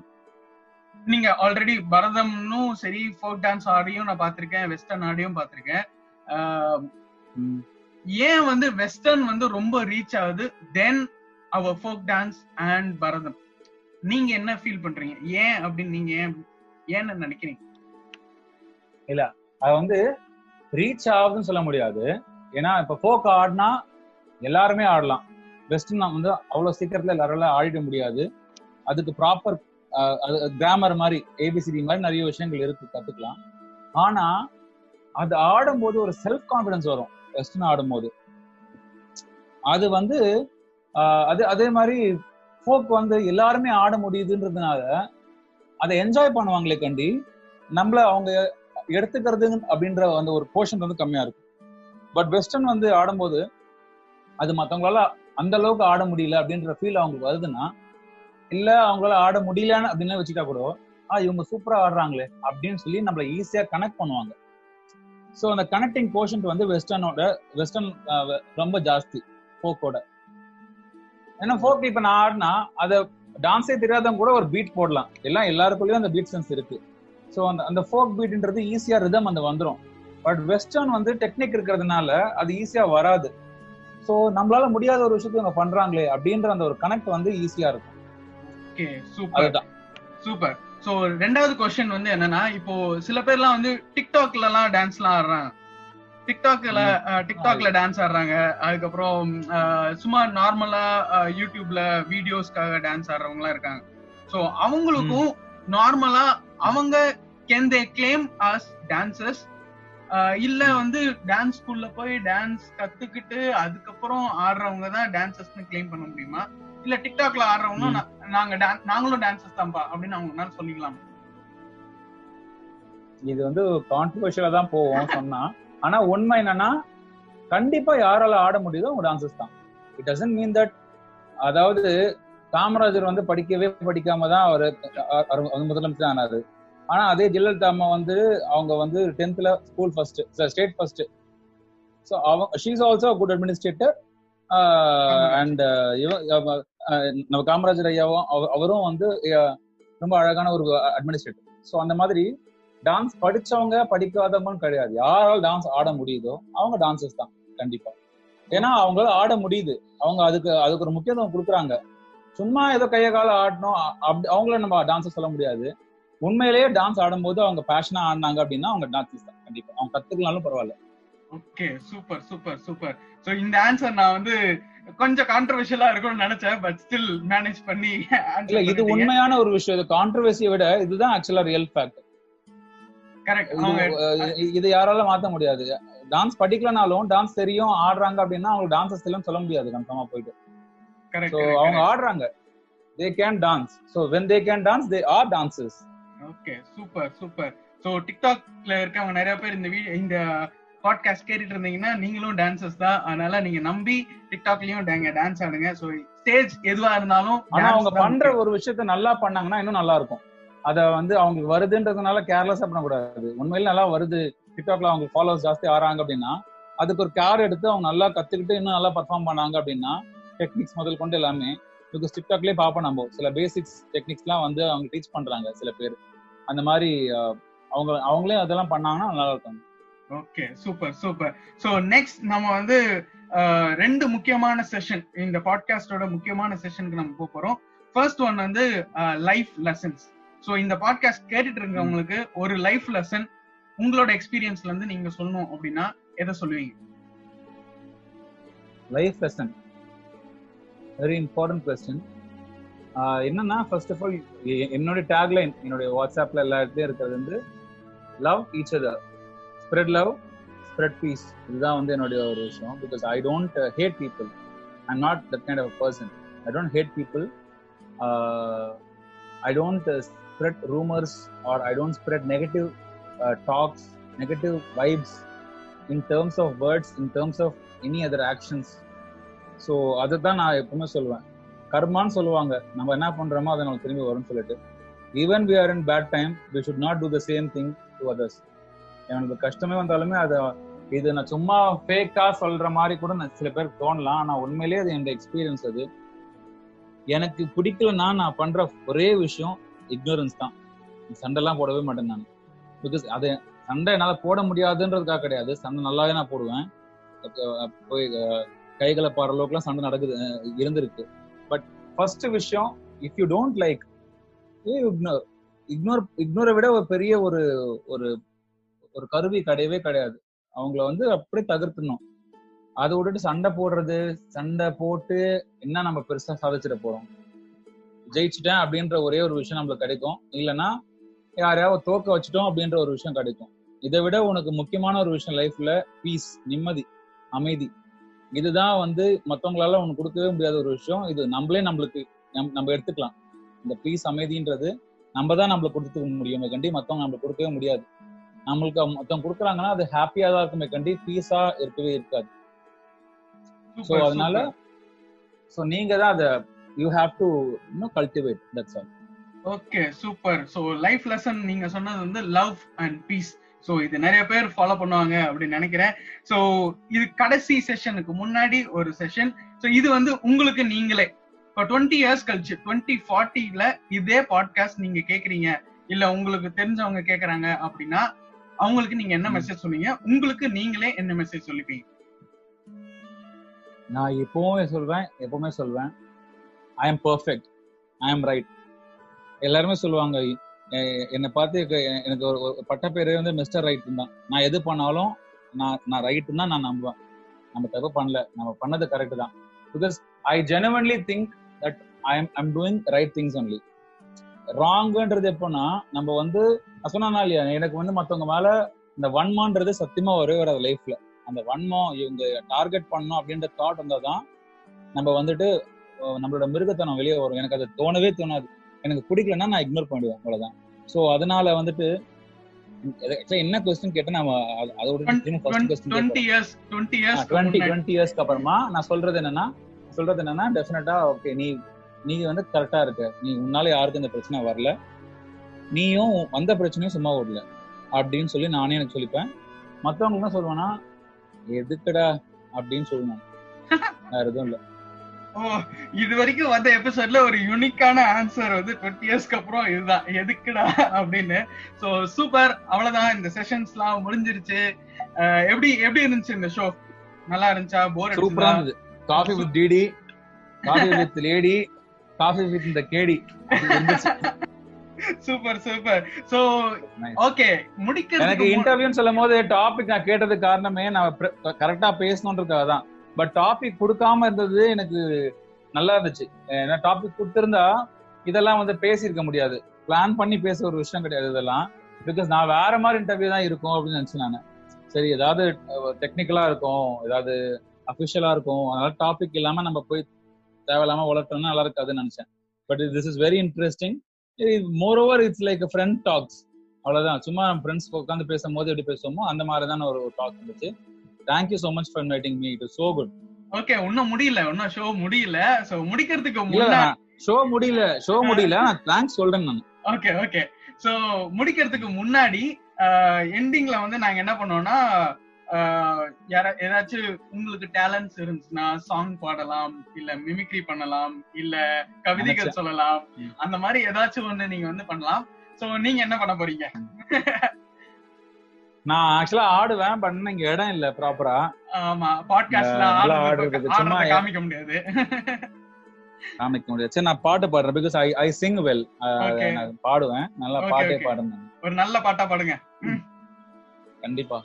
நீங்க ஆல்ரெடி பரதம்னும் சரி ஃபோக் டான்ஸ் ஆடியும் நான் பார்த்திருக்கேன். வெஸ்டர்ன் ஆடியும் பார்த்திருக்கேன். ஆஹ், ஏன் வந்து வெஸ்டர்ன் வந்து ரொம்ப ரீச் ஆகுது? Then our folk dance and Bharatham. நீங்க என்ன ஃபீல் பண்றீங்க? ஏன் அப்படின்னு நீங்க ஏன் ஏன்னு நினைக்கிறீங்க? அது வந்து ரீச் ஆகுதுன்னு சொல்ல முடியாது. ஏன்னா இப்ப ஃபோக் ஆடினா எல்லாருமே ஆடலாம். வெஸ்டர்ன் வந்து அவ்வளவு சீக்கிரத்துல எல்லாரால ஆடிட முடியாது. அதுக்கு ப்ராப்பர் கிராமர் மாதிரி ஏபிசிடி மாதிரி நிறைய விஷயங்கள் இருக்கு கத்துக்கலாம். ஆனா அது ஆடும்போது ஒரு செல்ஃப் கான்பிடன்ஸ் வரும் வெஸ்டர்ன் ஆடும்போது. அது வந்து அது அதே மாதிரி ஃபோக் வந்து எல்லாருமே ஆட முடியுதுன்றதுனால அதை என்ஜாய் பண்ணுவாங்களே கண்டி நம்மள அவங்க எடுத்துக்கிறது அப்படின்ற அந்த ஒரு போர்ஷன் வந்து கம்மியா இருக்கும். பட் வெஸ்டர்ன் வந்து ஆடும்போது அது மற்றவங்களால அந்த அளவுக்கு ஆட முடியல அப்படின்ற ஃபீல் அவங்களுக்கு வருதுன்னா இல்ல அவங்களால ஆட முடியலன்னு அப்படின்னு வச்சுட்டா கூட ஆ இவங்க சூப்பரா ஆடுறாங்களே அப்படின்னு சொல்லி நம்மள ஈஸியா கனெக்ட் பண்ணுவாங்க. ஸோ அந்த கனெக்டிங் போர்ஷன் வந்து வெஸ்டர்னோட வெஸ்டர்ன் ரொம்ப ஜாஸ்தி ஃபோக்கோட ஏன்னா ஃபோக் இப்ப நான் ஆடினா அதை டான்ஸே தெரியாதவங்க கூட ஒரு பீட் போடலாம். எல்லாம் எல்லாருக்குள்ளயும் அந்த பீட் சென்ஸ் இருக்கு. ஸோ அந்த அந்த ஃபோக் பீட்ன்றது ஈஸியா ரிதம் அந்த வந்துடும் பட் வெஸ்டர்ன் வந்து டெக்னிக் இருக்கிறதுனால அது ஈஸியா வராது. ஸோ நம்மளால முடியாத ஒரு விஷயத்தை இவங்க பண்றாங்களே அப்படின்ற அந்த ஒரு கனெக்ட் வந்து ஈஸியா இருக்கும். ஓகே சூப்பர் அதுதான். சூப்பர் சோ ரெண்டாவது கொஸ்டின் வந்து என்னன்னா இப்போ சில பேர்லாம் வந்து டிக்டாக்ல எல்லாம் டான்ஸ்லாம் ஆடுறாங்க. டிக்டாக்ல டிக்டாக்ல டான்ஸ் ஆடுறாங்க. அதுக்கப்புறம் சும்மா நார்மலா யூடியூப்ல வீடியோஸ்க்காக டான்ஸ் ஆடுறவங்க இருக்காங்க. சோ அவங்களுக்கும் நார்மலா அவங்க can they claim as dancers இல்ல வந்து டான்ஸ் ஸ்கூல்ல போய் டான்ஸ் கத்துக்கிட்டு அதுக்கப்புறம் ஆடுறவங்க தான் டான்சர்ஸ்னு கிளைம் பண்ண முடியுமா? இல்ல டிக்டாக்ல ஆடுறவங்க நாங்க நாங்களும் டான்சர்ஸ் தான்ப்பா அப்படின்னு அவங்க சொல்லிக்கலாம்? இது வந்து கான்ட்ரவர்ஷியலா தான் போவோம் சொன்னா ஆனா உண்மை என்னன்னா கண்டிப்பா யாரால ஆட முடியுதோ அவங்க டான்சஸ் தான். இட் டசன்ட் மீன் தட் அதாவது காமராஜர் வந்து படிக்கவே படிக்காம தான் அவர் முதலமைச்சர் ஆனாரு. ஆனா அதே ஜெயலலிதா அம்மா வந்து அவங்க வந்து டென்த்ல school first state first so அவங்க she's also good administrator and நம்ம காமராஜர் ஐயாவும் அவ- அவரும் வந்து ரொம்ப அழகான ஒரு அட்மினிஸ்ட்ரேட்டர் ஸோ அந்த மாதிரி டான்ஸ் படிச்சவங்க படிக்காதவங்கன்னு கிடையாது. யாரால டான்ஸ் ஆட முடியுதோ அவங்க டான்சர்ஸ் தான் கண்டிப்பா. ஏன்னா அவங்களால ஆட முடியுது. அவங்க அதுக்கு அதுக்கு ஒரு முக்கியத்துவம் கொடுக்குறாங்க. சும்மா ஏதோ கைய கால ஆடணும். அப்படி அவங்கள நம்ம டான்ஸ் சொல்ல முடியாது. உண்மையிலேயே டான்ஸ் ஆடும்போது அவங்க பேஷனா ஆடினாங்க அப்படின்னா அவங்க டான்சர்ஸ் தான் கண்டிப்பா. அவங்க கத்துக்கலாலும் பரவாயில்ல. Okay super super super so இந்த ஆன்சர் நான் வந்து கொஞ்சம் கான்ட்ரவர்ஷியலா இருக்கும்னு நினைச்சேன் பட் ஸ்டில் மேனேஜ் பண்ணி இல்ல இது உண்மையான ஒரு விஷயம். இது கான்ட்ரவர்சியை விட இதுதான் ஆக்சுவலா ரியல் ஃபேக்ட் கரெக்ட் இது யாரால மாத்த முடியாது. டான்ஸ் படிக்கலனாலும் டான்ஸ் தெரியும் ஆடுறாங்க அப்படின்னா அவங்க டான்சஸ் தெரியும் சொல்ல முடியாது. கன்ஃபார்மா போயிட்டு. ஸோ அவங்க கரெக்ட் ஆடுறாங்க. They can dance so when they can dance they are dances okay super super so டிக்டாக்ல இருக்கவங்க நிறைய பேர் இந்த வீடியோ இந்த பாட்காஸ்ட் கேட்டுட்டு இருந்தீங்கன்னா நீங்களும் டான்சர்ஸ் தான். அதனால நீங்க நம்பி டிக்டாக்லயும் டான்ஸ் ஆடுங்க. சோ ஸ்டேஜ் எதுவா இருந்தாலும் ஆனா அவங்க பண்ற. ஒரு விஷயத்த நல்லா பண்ணாங்கன்னா இன்னும் நல்லா இருக்கும். அத வந்து அவங்களுக்கு வருதுன்றதுனால கேர்லெஸ்ஸா பண்ணக்கூடாது. உண்மையில நல்லா வருது. டிக்டாக்ல அவங்க ஃபாலோவர்ஸ் ஜாஸ்தி ஆறாங்க அப்படின்னா அதுக்கு ஒரு கேர் எடுத்து அவங்க நல்லா கத்துக்கிட்டு இன்னும் நல்லா பர்ஃபார்ம் பண்ணாங்க அப்படின்னா டெக்னிக்ஸ் முதல் கொண்டு எல்லாமே. பிகாஸ் டிக்டாக்லயே பார்ப்போம் நம்ம. சில பேசிக்ஸ் டெக்னிக்ஸ்லாம் வந்து அவங்க டீச் பண்றாங்க சில பேர். அந்த மாதிரி அவங்க அவங்களே அதெல்லாம் பண்ணாங்கன்னா நல்லா இருக்கும். Okay super super so next நம்ம வந்து ரெண்டு முக்கியமான செஷன் இந்த பாட்காஸ்டோட முக்கியமான செஷனுக்கு நம்ம போக போறோம். ஃபர்ஸ்ட் ஒன் வந்து லைஃப் லெசன்ஸ் சோ இந்த பாட்காஸ்ட் கேட்டுட்டு இருக்கவங்களுக்கு ஒரு லைஃப் லெசன் உங்களோட எக்ஸ்பீரியன்ஸ்ல இருந்து நீங்க சொல்லணும் அப்படின்னா எதை சொல்லுவீங்க? Life lesson very important question என்னன்னா ஃபர்ஸ்ட் ஆஃப் ஆல் என்னோட டேக்லைன் என்னுடைய வாட்ஸ்அப்ல எல்லா இடத்துலயும் இருக்கிறது வந்து love each other spread love spread peace இதுதான் வந்து என்னுடைய ஒரு விஷயம். Because I don't hate people I'm not that kind of person I don't hate people I don't spread rumours or I don't spread negative talks negative vibes in terms of words in terms of any other actions so அதை தான் நான் எப்பவுமே சொல்லுவேன். கர்மான்னு சொல்லுவாங்க. நம்ம என்ன பண்றோமோ அதை நம்ம திரும்பி வரும்னு சொல்லிட்டு. Even we are in bad time we should not do the same thing to others எனக்கு கஷ்டமே வந்தாலுமே அதை இது நான் சும்மா ஃபேக்கா சொல்ற மாதிரி கூட நான் சில பேருக்கு தோணலாம். ஆனால் உண்மையிலேயே அது என்னோட எக்ஸ்பீரியன்ஸ் அது. எனக்கு பிடிக்கலன்னா நான் பண்ற ஒரே விஷயம் இக்னோரன்ஸ் தான். சண்டைலாம் போடவே மாட்டேன் நான். பிகாஸ் அது சண்டை என்னால் போட முடியாதுன்றதுக்காக கிடையாது. சண்டை நல்லாவே நான் போடுவேன். போய் கைகளை பாடுற அளவுக்குலாம் சண்டை நடக்குது இருந்திருக்கு. பட் ஃபர்ஸ்ட் விஷயம் if you don't like ignore ignore இக்னோரை விட ஒரு பெரிய ஒரு ஒரு ஒரு கருவி கிடையவே கிடையாது. அவங்கள வந்து அப்படியே தகர்த்தணும் அதை விட்டுட்டு சண்டை போடுறது சண்டை போட்டு என்ன நம்ம பெருசா சாதிச்சிட போறோம்? ஜெயிச்சிட்டேன் அப்படின்ற ஒரே ஒரு விஷயம் நம்மளுக்கு கிடைக்கும். இல்லைன்னா யாரையாவது தோக்க வச்சுட்டோம் அப்படின்ற ஒரு விஷயம் கிடைக்கும். இதை விட உனக்கு முக்கியமான ஒரு விஷயம் லைஃப்ல பீஸ் நிம்மதி அமைதி. இதுதான் வந்து மத்தவங்களால உனக்கு கொடுக்கவே முடியாத ஒரு விஷயம். இது நம்மளே நம்மளுக்கு நம்- நம்ம எடுத்துக்கலாம். இந்த பீஸ் அமைதின்றது நம்ம தான் நம்மளுக்கு கொடுத்துக்க முடியுமே. கண்டி மத்தவங்க நம்மளுக்கு கொடுக்கவே முடியாது. நம்மளுக்கு மத்தவங்க கொடுக்குறாங்கன்னா அது ஹாப்பியா தான் இருக்குமே. கண்டி பீஸா இருக்கவே இருக்காது. ஸோ Super, அதனால. ஸோ நீங்க தான் அதை யூ ஹாவ் டு இன்னும் cultivate that's all okay super. So life lesson நீங்க சொன்னது வந்து லவ் அண்ட் பீஸ் சோ இது நிறைய பேர் ஃபாலோ பண்ணுவாங்க அப்படின்னு நினைக்கிறேன். சோ இது கடைசி செஷனுக்கு முன்னாடி ஒரு செஷன் சோ இது வந்து உங்களுக்கு நீங்களே. இப்போ டுவெண்ட்டி இயர்ஸ் கழிச்சு டுவெண்ட்டி ஃபார்ட்டில இதே பாட்காஸ்ட் நீங்க கேக்குறீங்க. இல்ல உங்களுக்கு தெரிஞ்சவங்க கேக்குறாங்க அப்படின்னா அவங்களுக்கு நீங்க என்ன மெசேஜ் சொல்லுவீங்க உங்களுக்கு நீங்களே என்ன மெசேஜ் சொல்லிப்பீங்க நான் எப்பவுமே சொல்வேன் எப்பவுமே சொல்வேன். I am perfect I am right எல்லாருமே சொல்லுவாங்க என்னை பார்த்து எனக்கு ஒரு பட்டப்பேரே வந்து மிஸ்டர் ரைட் தான். நான் எது பண்ணாலும் நான் நான் ரைட்டு தான் நான் நம்புவேன். நம்ம தப்பு பண்ணல. நம்ம பண்ணது கரெக்ட் தான். Because I genuinely think that I am I'm doing right things only ராங்ன்றது எப்போன்னா நம்ம வந்து நான் சொன்னா இல்லையா எனக்கு வந்து மற்றவங்க மேல இந்த வன்மான்றது சத்தியமா ஒரே ஒரு லைஃப்ல அந்த வன்மம் இவங்க டார்கெட் பண்ணணும் அப்படின்ற தாட் வந்தாதான் நம்ம வந்துட்டு நம்மளோட மிருகத்தனம் வெளியே வரும். எனக்கு அது தோணவே தோணாது. எனக்கு பிடிக்கலன்னா நான் இக்னோர் பண்ணிடுவேன் அவ்வளவுதான். ஸோ அதனால வந்துட்டு என்ன கொஸ்டின் கேட்டா நம்ம அது- அதோட twenty years twenty years twenty twenty இயர்ஸ்க்கு அப்புறமா நான் சொல்றது என்னன்னா சொல்றது என்னன்னா டெஃபினட்டா ஓகே நீ நீ வந்து கரெக்டா இருக்க. நீ உன்னால யாருக்கும் இந்த பிரச்சனை வரல. நீயும் வந்த பிரச்சனையும் சும்மா விடல. அப்படின்னு சொல்லி நானே எனக்கு சொல்லிப்பேன். மத்தவங்க என்ன சொல்லுவேன்னா எதுக்குடா? அப்படின்னு சொல்லுவேன். வேற எதுவும் இல்ல. இது வரைக்கும் வந்த எபிசோட்ல ஒரு யூனிக்கான ஆன்சர் வந்து டுவெண்ட்டி இயர்ஸ்க்கு அப்புறம் இதுதான். எதுக்குடா அப்படின்னு. சோ சூப்பர் அவ்வளவுதான். இந்த செஷன்ஸ்லாம் முடிஞ்சிருச்சு. அஹ், எப்படி எப்படி இருந்துச்சு இந்த ஷோ நல்லா இருந்துச்சா? போர் சூப்பரா இருந்தது. Coffee with DD coffee with lady coffee with இந்த கேடி இருந்துச்சு. Super super so. ஓகே எனக்கு முடிக்கிறதுக்கு முன்- இன்டர்வியூன்னு சொல்லும் போது டாபிக் நான் கேட்டதுக்கு காரணமே நான் கரெக்டா பேசணுன்றதுக்காக தான் பட் டாபிக் கொடுக்காம இருந்தது எனக்கு நல்லா இருந்துச்சு. ஏன்னா டாபிக் கொடுத்திருந்தா இதெல்லாம் வந்து பேசியிருக்க முடியாது. பிளான் பண்ணி பேச ஒரு விஷயம் கிடையாது இதெல்லாம். பிகாஸ் நான் வேற மாதிரி இன்டர்வியூ தான் இருக்கும் அப்படின்னு நினைச்சேன் நான். சரி ஏதாவது டெக்னிக்கலா இருக்கும். ஏதாவது அஃபிஷியலா இருக்கும். அதனால டாபிக் இல்லாம நம்ம போய் தேவையில்லாம வளர்த்தோம்னா நல்லா இருக்காதுன்னு நினைச்சேன். But this is very interesting moreover it's like friend talks அவ்வளவுதான். சும்மா ஃப்ரெண்ட்ஸ் உட்காந்து பேசும்போது எப்படி பேசுவோமோ அந்த மாதிரி தான் ஒரு டாக் இருந்துச்சு. Thank you so much for inviting me it so good okay இன்னும் முடியல. இன்னும் ஷோ முடியல. சோ முடிக்கிறதுக்கு முன்னாடி ஷோ முடியல. ஷோ முடியல. நான் தேங்க்ஸ் சொல்றேன் நான். ஓகே ஓகே சோ முடிக்கிறதுக்கு முன்னாடி எண்டிங்ல வந்து நாங்க என்ன பண்ணோம்னா யாரா ஏதாச்சும் உங்களுக்கு டேலண்ட்ஸ் இருந்துச்சுன்னா சாங் பாடலாம் இல்ல மிமிக்ரி பண்ணலாம் இல்ல கவிதைகள். சொல்லலாம். அந்த மாதிரி ஏதாச்சும் ஒண்ணு நீங்க வந்து பண்ணலாம். சோ நீங்க என்ன பண்ண போறீங்க? நான் ஆக்சுவலா ஆடுவேன் பட் இங்க இடம் இல்ல ப்ராப்பரா ஆமா பாட்காஸ்ட்ல சும்மா காமிக்க முடியாது. காமிக்க முடியாது. சரி நான் பாட்டு பாடுறேன் because I I sing well. நான் பாடுவேன் நல்லா பாட்டே. பாடுறேன் ஒரு நல்ல பாட்டா பாடுங்க. கண்டிப்பா.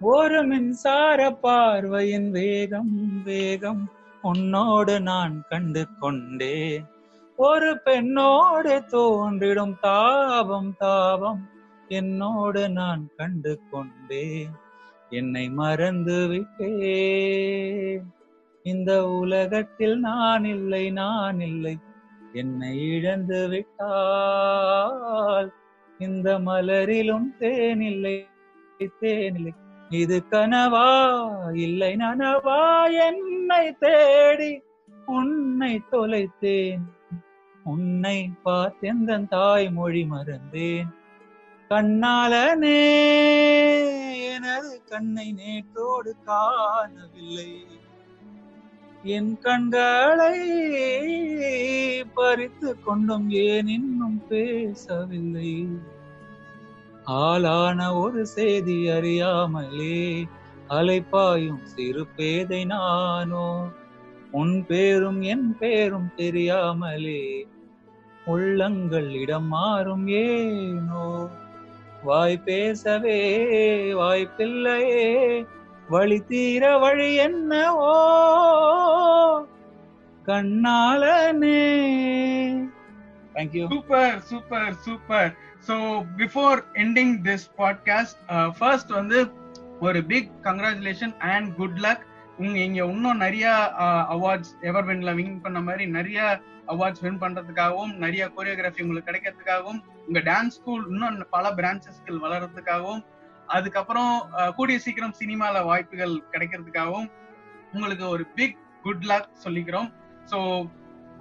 ஒரு மின்சார பார்வையின் வேகம் வேகம். உன்னோடு நான் கண்டு கொண்டேன். ஒரு பெண்ணோடு தோன்றிடும் தாபம் தாபம். என்னோடு நான் கண்டு கொண்டேன். என்னை மறந்து விட்டேன். இந்த உலகத்தில் நான் இல்லை நான் இல்லை. என்னை இழந்து விட்டால் இந்த மலரிலும் தேனில்லை தேனில்லை இது கனவா? இல்லை நனவா? என்னை தேடி உன்னை தொலைத்தேன். உன்னை பார்த்தெந்த தாய்மொழி மறந்தேன்? கண்ணாலனே எனது கண்ணை நேற்றோடு காணவில்லை. என் கண்களை பறித்து கொண்டும் ஏன் இன்னும் பேசவில்லை? ஆளான ஒரு செய்தி அறியாமலே அலைப்பாயும் சிறு பேதை நானோ. உன் பேரும் என் பேரும் தெரியாமலே உள்ளங்கள் இடம் மாறும் ஏனோ? வாய் பேசவே வாய்ப்பில்லையே. வழி தீர வழி என்னவோ? கண்ணாலனே. Thank you super super super so before ending this podcast first வந்து ஒரு big congratulation and good luck உங்க இங்க இன்னும் நிறைய அவார்ட்ஸ் எவர் வின்ல வின் பண்ண மாதிரி நிறைய அவார்ட்ஸ் வின் பண்றதுக்காகவும் நிறைய கோரியோகிராஃபி உங்களுக்கு கிடைக்கிறதுக்காகவும் உங்க டான்ஸ் ஸ்கூல் இன்னும் பல பிரான்ச்சஸ்கள் வளர்றதுக்காகவும் அதுக்கப்புறம் கூடிய சீக்கிரம் சினிமால வாய்ப்புகள் கிடைக்கிறதுக்காகவும் உங்களுக்கு ஒரு பிக் குட் லக் சொல்லிக்கிறோம். ஸோ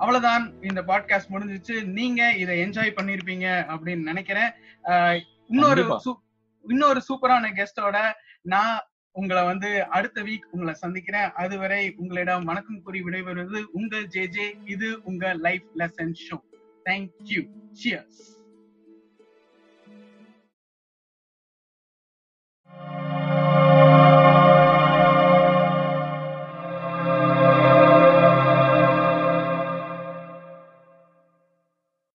அவ்வளவுதான் இந்த பாட்காஸ்ட் முடிஞ்சிச்சு. நீங்க இதை என்ஜாய் பண்ணிருப்பீங்க அப்படின்னு நினைக்கிறேன். இன்னொரு இன்னொரு சூப்பரான கெஸ்டோட நான் உங்களை வந்து அடுத்த வீக் உங்களை சந்திக்கிறேன். அதுவரை உங்களிடம் வணக்கம் கூறி விடைபெறுவது உங்கள் ஜே ஜே. இது உங்க life lesson show thank you cheers